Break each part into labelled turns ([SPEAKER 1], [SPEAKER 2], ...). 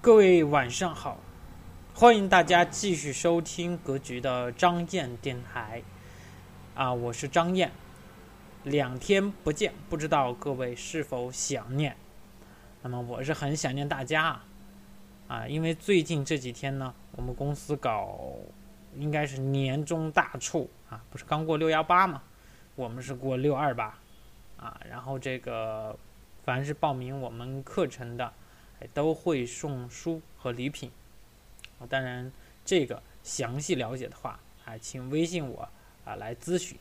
[SPEAKER 1] 各位晚上好，欢迎大家继续收听格局的张燕电台。啊，我是张燕，两天不见，不知道各位是否想念？那么我是很想念大家啊，啊，因为最近这几天呢，我们公司搞应该是年终大促啊，不是刚过六幺八嘛，我们是过六二八啊，然后这个凡是报名我们课程的。都会送书和礼品，啊当然这个详细了解的话，啊，请微信我啊来咨询。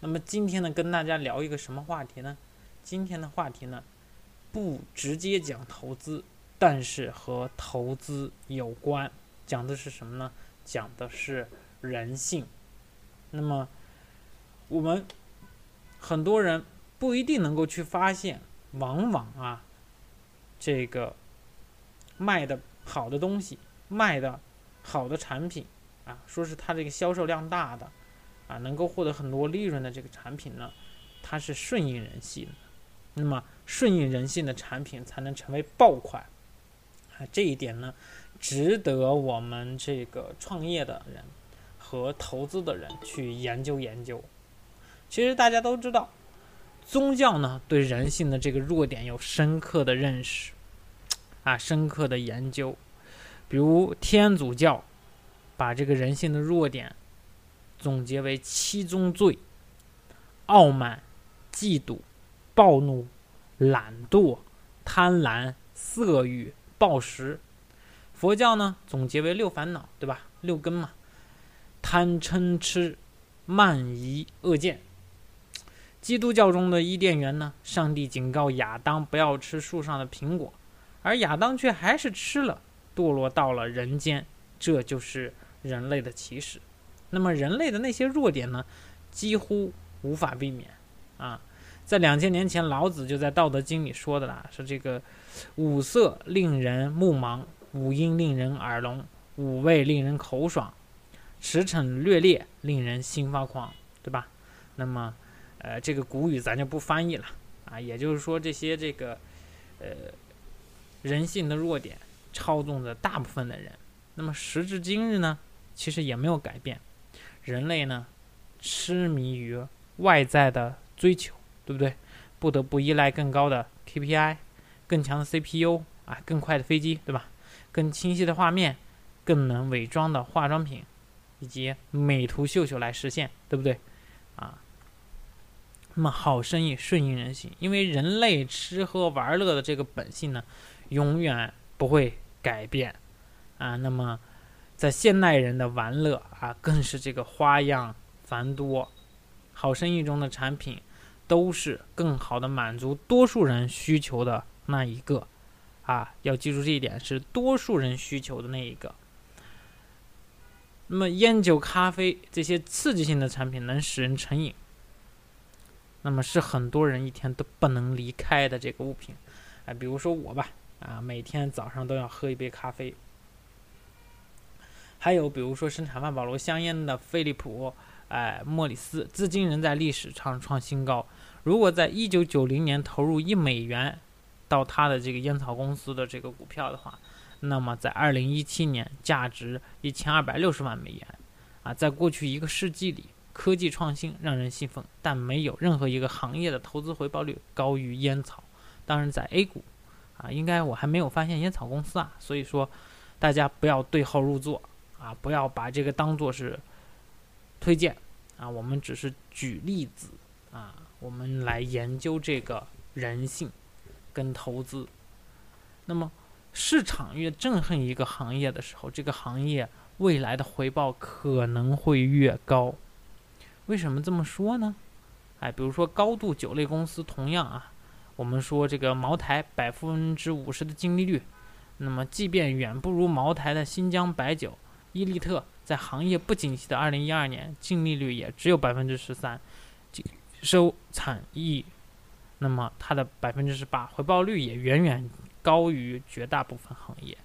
[SPEAKER 1] 那么今天呢，跟大家聊一个什么话题呢？今天的话题呢，不直接讲投资，但是和投资有关，讲的是什么呢？讲的是人性。那么我们很多人不一定能够去发现，往往啊。这个卖的好的东西，卖的好的产品啊，说是它这个销售量大的啊，能够获得很多利润的这个产品呢，它是顺应人性的。那么顺应人性的产品才能成为爆款啊，这一点呢，值得我们这个创业的人和投资的人去研究研究。其实大家都知道。宗教呢，对人性的这个弱点有深刻的认识，啊，深刻的研究。比如天主教，把这个人性的弱点总结为七宗罪：傲慢、嫉妒、暴怒、懒惰、贪婪、色欲、暴食。佛教呢，总结为六烦恼，对吧？六根嘛，贪嗔痴、慢疑、恶见。基督教中的伊甸园呢？上帝警告亚当不要吃树上的苹果，而亚当却还是吃了，堕落到了人间。这就是人类的起始。那么人类的那些弱点呢？几乎无法避免啊！在两千年前，老子就在《道德经》里说的啦，说这个五色令人目盲，五音令人耳聋，五味令人口爽，驰骋略猎令人心发狂，对吧？那么。呃，这个古语咱就不翻译了啊，也就是说这些这个呃人性的弱点操纵着大部分的人。那么时至今日呢，其实也没有改变，人类呢痴迷于外在的追求，对不对？不得不依赖更高的 KPI、更强的 CPU 啊、更快的飞机，对吧？更清晰的画面、更能伪装的化妆品以及美图秀秀来实现，对不对？啊？那么好生意顺应人性，因为人类吃喝玩乐的这个本性呢，永远不会改变啊。那么在现代人的玩乐啊，更是这个花样繁多。好生意中的产品都是更好的满足多数人需求的那一个啊，要记住这一点，是多数人需求的那一个。那么烟酒咖啡这些刺激性的产品能使人成瘾。那么是很多人一天都不能离开的这个物品，哎，比如说我吧，啊，每天早上都要喝一杯咖啡。还有比如说生产万宝路香烟的飞利浦，哎，莫里斯，至今仍在历史上创新高。如果在一九九零年投入一美元到他的这个烟草公司的这个股票的话，那么在二零一七年价值一千二百六十万美元，啊，在过去一个世纪里。科技创新让人兴奋，但没有任何一个行业的投资回报率高于烟草。当然，在 A 股，啊，应该我还没有发现烟草公司啊。所以说，大家不要对号入座啊，不要把这个当做是推荐啊。我们只是举例子啊，我们来研究这个人性跟投资。那么，市场越憎恨一个行业的时候，这个行业未来的回报可能会越高。为什么这么说呢？哎，比如说高度酒类公司，同样啊，我们说这个茅台百分之五十的净利率，那么即便远不如茅台的新疆白酒伊利特，在行业不景气的二零一二年，净利率也只有百分之十三，收产益，那么它的百分之十八回报率也远远高于绝大部分行业。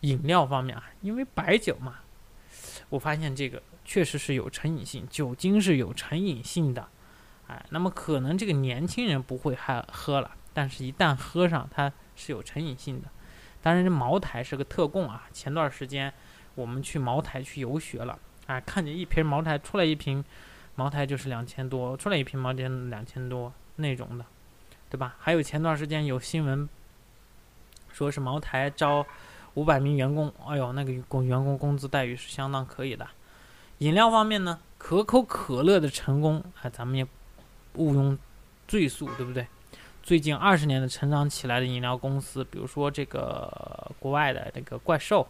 [SPEAKER 1] 饮料方面啊，因为白酒嘛，我发现这个。确实是有成瘾性，酒精是有成瘾性的，哎，那么可能这个年轻人不会还喝了，但是一旦喝上，它是有成瘾性的。当然，这茅台是个特供啊。前段时间我们去茅台去游学了，啊，看见一瓶茅台出来一瓶茅台就是两千多，出来一瓶茅台两千多那种的，对吧？还有前段时间有新闻说是茅台招五百名员工，哎呦，那个工员工工资待遇是相当可以的。饮料方面呢，可口可乐的成功，啊，咱们也毋庸赘述，对不对？最近二十年的成长起来的饮料公司，比如说这个国外的这个怪兽，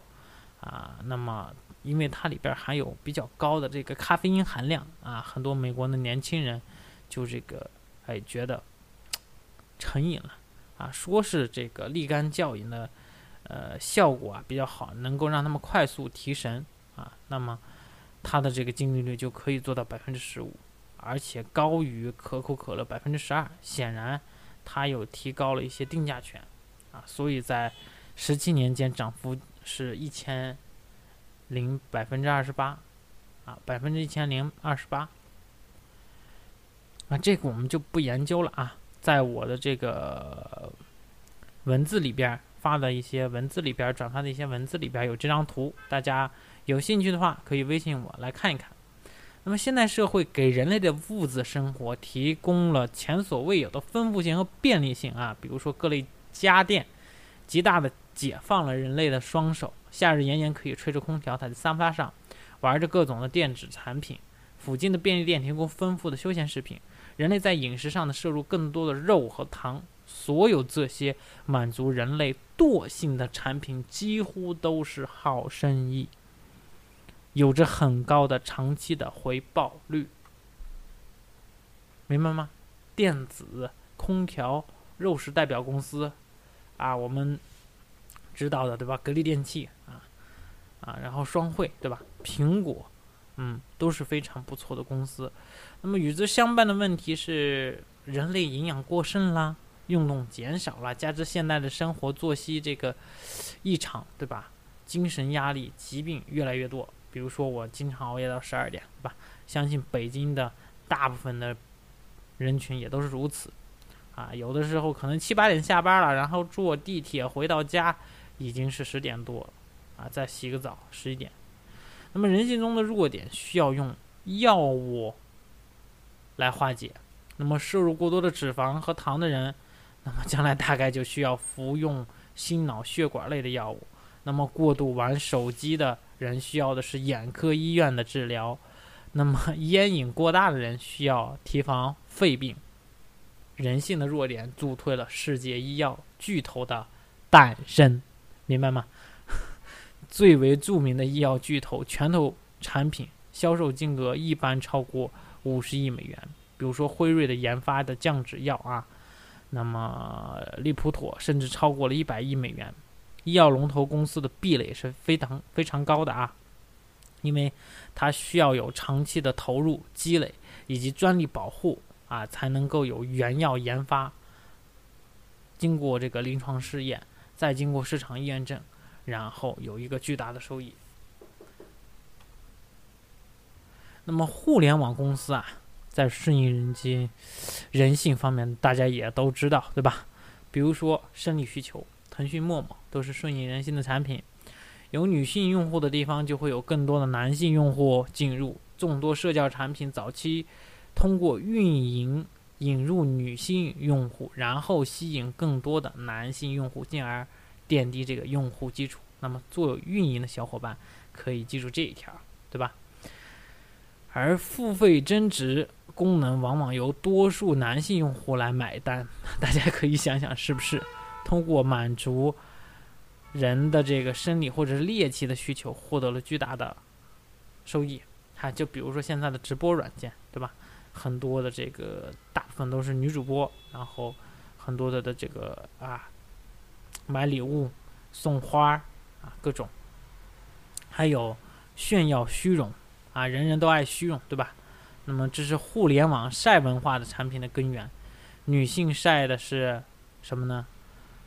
[SPEAKER 1] 啊，那么因为它里边含有比较高的这个咖啡因含量啊，很多美国的年轻人就这个哎觉得成瘾了啊，说是这个立竿见影的呃效果啊比较好，能够让他们快速提神啊，那么它的这个净利率就可以做到百分之十五，而且高于可口可乐百分之十二，显然。它有提高了一些定价权，啊，所以在十七年间涨幅是一千零百分之二十八，啊，百分之一千零二十八，啊，这个我们就不研究了啊，在我的这个文字里边发的一些文字里边转发的一些文字里边有这张图，大家有兴趣的话可以微信我来看一看。那么现代社会给人类的物质生活提供了前所未有的丰富性和便利性啊，比如说各类家电，极大的解放了人类的双手。夏日炎炎可以吹着空调躺在沙发上，玩着各种的电子产品。附近的便利店提供丰富的休闲食品，人类在饮食上的摄入更多的肉和糖。所有这些满足人类惰性的产品，几乎都是好生意。有着很高的长期的回报率，明白吗？电子、空调、肉食代表公司，啊，我们知道的对吧？格力电器啊，啊，然后双汇对吧？苹果，嗯，都是非常不错的公司。那么与之相伴的问题是，人类营养过剩啦，运动减少了，加之现代的生活作息这个异常，对吧？精神压力、疾病越来越多。比如说，我经常熬夜到十二点，对吧？相信北京的大部分的人群也都是如此，啊，有的时候可能七八点下班了，然后坐地铁回到家已经是十点多了，啊，再洗个澡十一点。那么人性中的弱点需要用药物来化解。那么摄入过多的脂肪和糖的人，那么将来大概就需要服用心脑血管类的药物。那么过度玩手机的。人需要的是眼科医院的治疗，那么 烟瘾过大的人需要提防肺病。人性的弱点助推了世界医药巨头的诞生，明白吗？最为著名的医药巨头，拳头产品销售金额一般超过五十亿美元。比如说辉瑞的研发的降脂药啊，那么利普妥甚至超过了一百亿美元。医药龙头公司的壁垒是非常非常高的啊，因为它需要有长期的投入积累以及专利保护啊，才能够有原药研发，经过这个临床试验，再经过市场验证，然后有一个巨大的收益。那么互联网公司啊，在顺应人机人性方面，大家也都知道，对吧？比如说生理需求。腾讯、陌陌都是顺应人心的产品，有女性用户的地方就会有更多的男性用户进入。众多社交产品早期通过运营引入女性用户，然后吸引更多的男性用户，进而奠定这个用户基础。那么做运营的小伙伴可以记住这一条，对吧？而付费增值功能往往由多数男性用户来买单，大家可以想想是不是？通过满足人的这个生理或者是猎奇的需求，获得了巨大的收益。哈，就比如说现在的直播软件，对吧？很多的这个大部分都是女主播，然后很多的的这个啊，买礼物、送花啊，各种，还有炫耀虚荣啊，人人都爱虚荣，对吧？那么这是互联网晒文化的产品的根源。女性晒的是什么呢？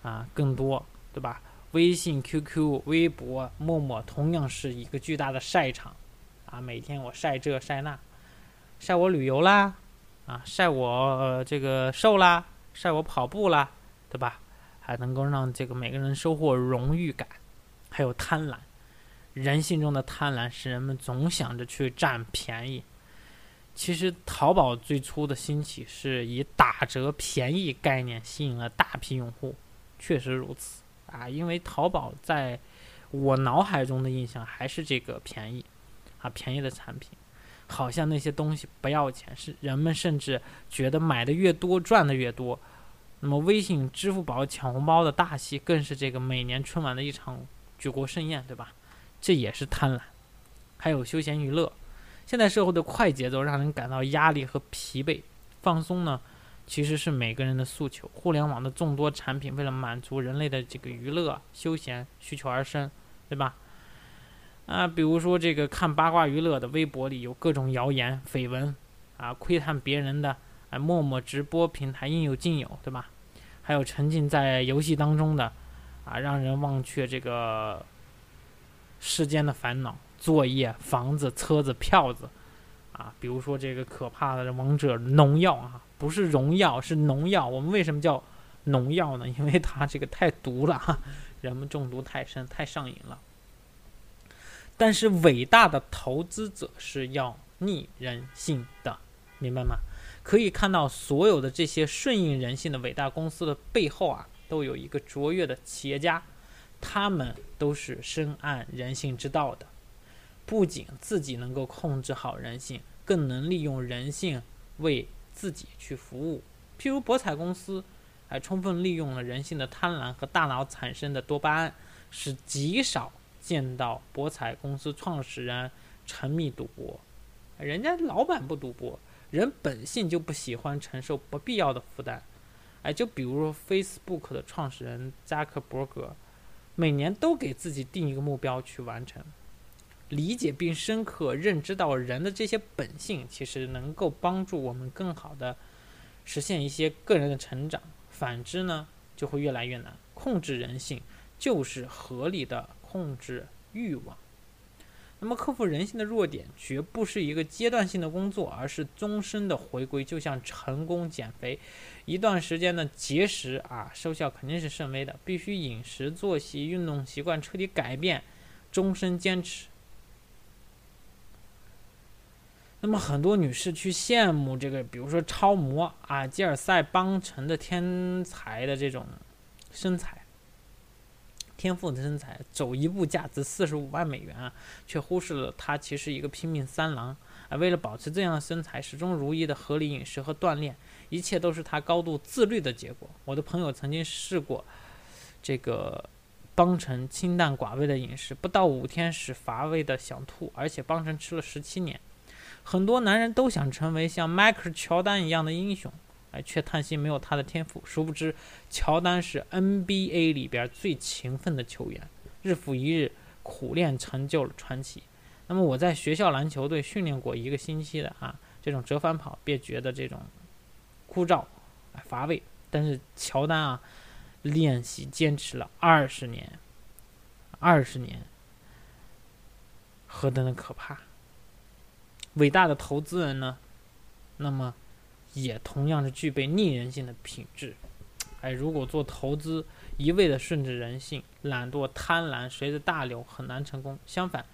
[SPEAKER 1] 啊，更多，对吧？微信、QQ、微博、陌陌同样是一个巨大的晒场，啊，每天我晒这晒那，晒我旅游啦，啊，晒我这个瘦啦，晒我跑步啦，对吧？还能够让这个每个人收获荣誉感，还有贪婪。人性中的贪婪使人们总想着去占便宜。其实，淘宝最初的兴起是以打折便宜概念吸引了大批用户，确实如此啊。因为淘宝在我脑海中的印象还是这个便宜啊，便宜的产品，好像那些东西不要钱，是人们甚至觉得买的越多赚的越多。那么，微信、支付宝抢红包的大戏，更是这个每年春晚的一场举国盛宴，对吧？这也是贪婪，还有休闲娱乐。现代社会的快节奏让人感到压力和疲惫，放松呢，其实是每个人的诉求。互联网的众多产品为了满足人类的这个娱乐休闲需求而生，对吧？啊，比如说这个看八卦娱乐的微博里有各种谣言绯闻，啊，窥探别人的啊，陌陌直播平台应有尽有，对吧？还有沉浸在游戏当中的，啊，让人忘却这个世间的烦恼。作业、房子、车子、票子，啊，比如说这个可怕的王者农药啊，不是荣耀，是农药。我们为什么叫农药呢？因为它这个太毒了，哈，人们中毒太深，太上瘾了。但是伟大的投资者是要逆人性的，明白吗？可以看到，所有的这些顺应人性的伟大公司的背后啊，都有一个卓越的企业家，他们都是深谙人性之道的。不仅自己能够控制好人性，更能利用人性为自己去服务。譬如博彩公司，还充分利用了人性的贪婪和大脑产生的多巴胺，使极少见到博彩公司创始人沉迷赌博。人家老板不赌博，人本性就不喜欢承受不必要的负担。哎，就比如说 Facebook 的创始人扎克伯格，每年都给自己定一个目标去完成。理解并深刻认知到人的这些本性，其实能够帮助我们更好的实现一些个人的成长。反之呢，就会越来越难。控制人性，就是合理的控制欲望。那么，克服人性的弱点，绝不是一个阶段性的工作，而是终身的回归。就像成功减肥，一段时间的节食啊，收效肯定是甚微的。必须饮食、作息、运动习惯彻底改变，终身坚持。那么很多女士去羡慕这个，比如说超模啊，吉尔塞邦城的天才的这种身材、天赋的身材，走一步价值四十五万美元啊，却忽视了他其实一个拼命三郎啊，为了保持这样的身材，始终如一的合理饮食和锻炼，一切都是他高度自律的结果。我的朋友曾经试过这个邦城清淡寡味的饮食，不到五天时乏味的想吐，而且邦城吃了十七年。很多男人都想成为像迈克尔·乔丹一样的英雄，哎，却叹息没有他的天赋。殊不知，乔丹是 NBA 里边最勤奋的球员，日复一日苦练，成就了传奇。那么我在学校篮球队训练过一个星期的啊，这种折返跑，别觉得这种枯燥、乏味。但是乔丹啊，练习坚持了二十年，二十年，何等的可怕！伟大的投资人呢，那么也同样是具备逆人性的品质。哎，如果做投资一味的顺着人性，懒惰、贪婪随着大流，很难成功。相反，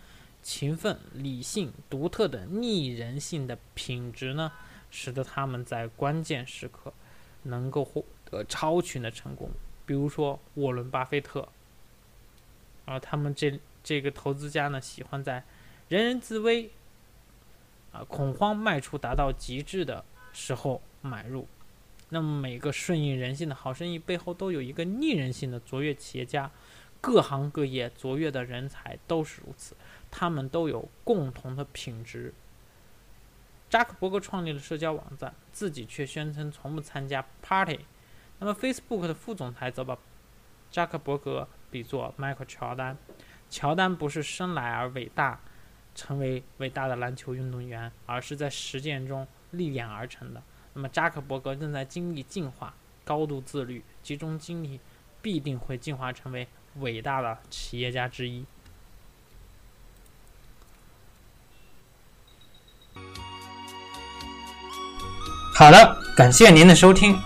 [SPEAKER 1] 勤奋、理性、独特的逆人性的品质呢，使得他们在关键时刻能够获得超群的成功。比如说沃伦·巴菲特，而他们这这个投资家呢，喜欢在人人自危。啊，恐慌卖出达到极致的时候买入。那么每个顺应人性的好生意背后都有一个逆人性的卓越企业家，各行各业卓越的人才都是如此，他们都有共同的品质。扎克伯格创立了社交网站，自己却宣称从不参加 party。那么 Facebook 的副总裁则把扎克伯格比作迈克尔乔丹。乔丹不是生来而伟大。成为伟大的篮球运动员，而是在实践中历练而成的。那么，扎克伯格正在经历进化，高度自律，集中精力，必定会进化成为伟大的企业家之一。好了，感谢您的收听。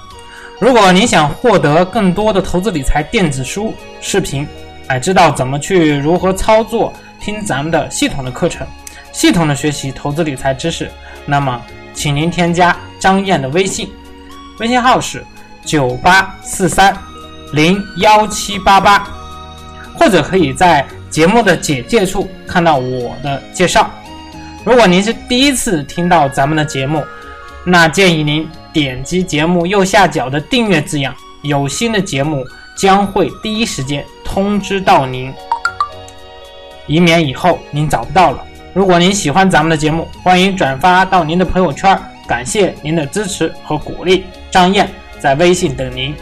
[SPEAKER 1] 如果您想获得更多的投资理财电子书、视频，哎，知道怎么去如何操作，听咱们的系统的课程，系统的学习投资理财知识，那么，请您添加张燕的微信，微信号是九八四三零幺七八八，或者可以在节目的简介处看到我的介绍。如果您是第一次听到咱们的节目，那建议您。点击节目右下角的订阅字样，有新的节目将会第一时间通知到您，以免以后您找不到了。如果您喜欢咱们的节目，欢迎转发到您的朋友圈，感谢您的支持和鼓励。张燕在微信等您。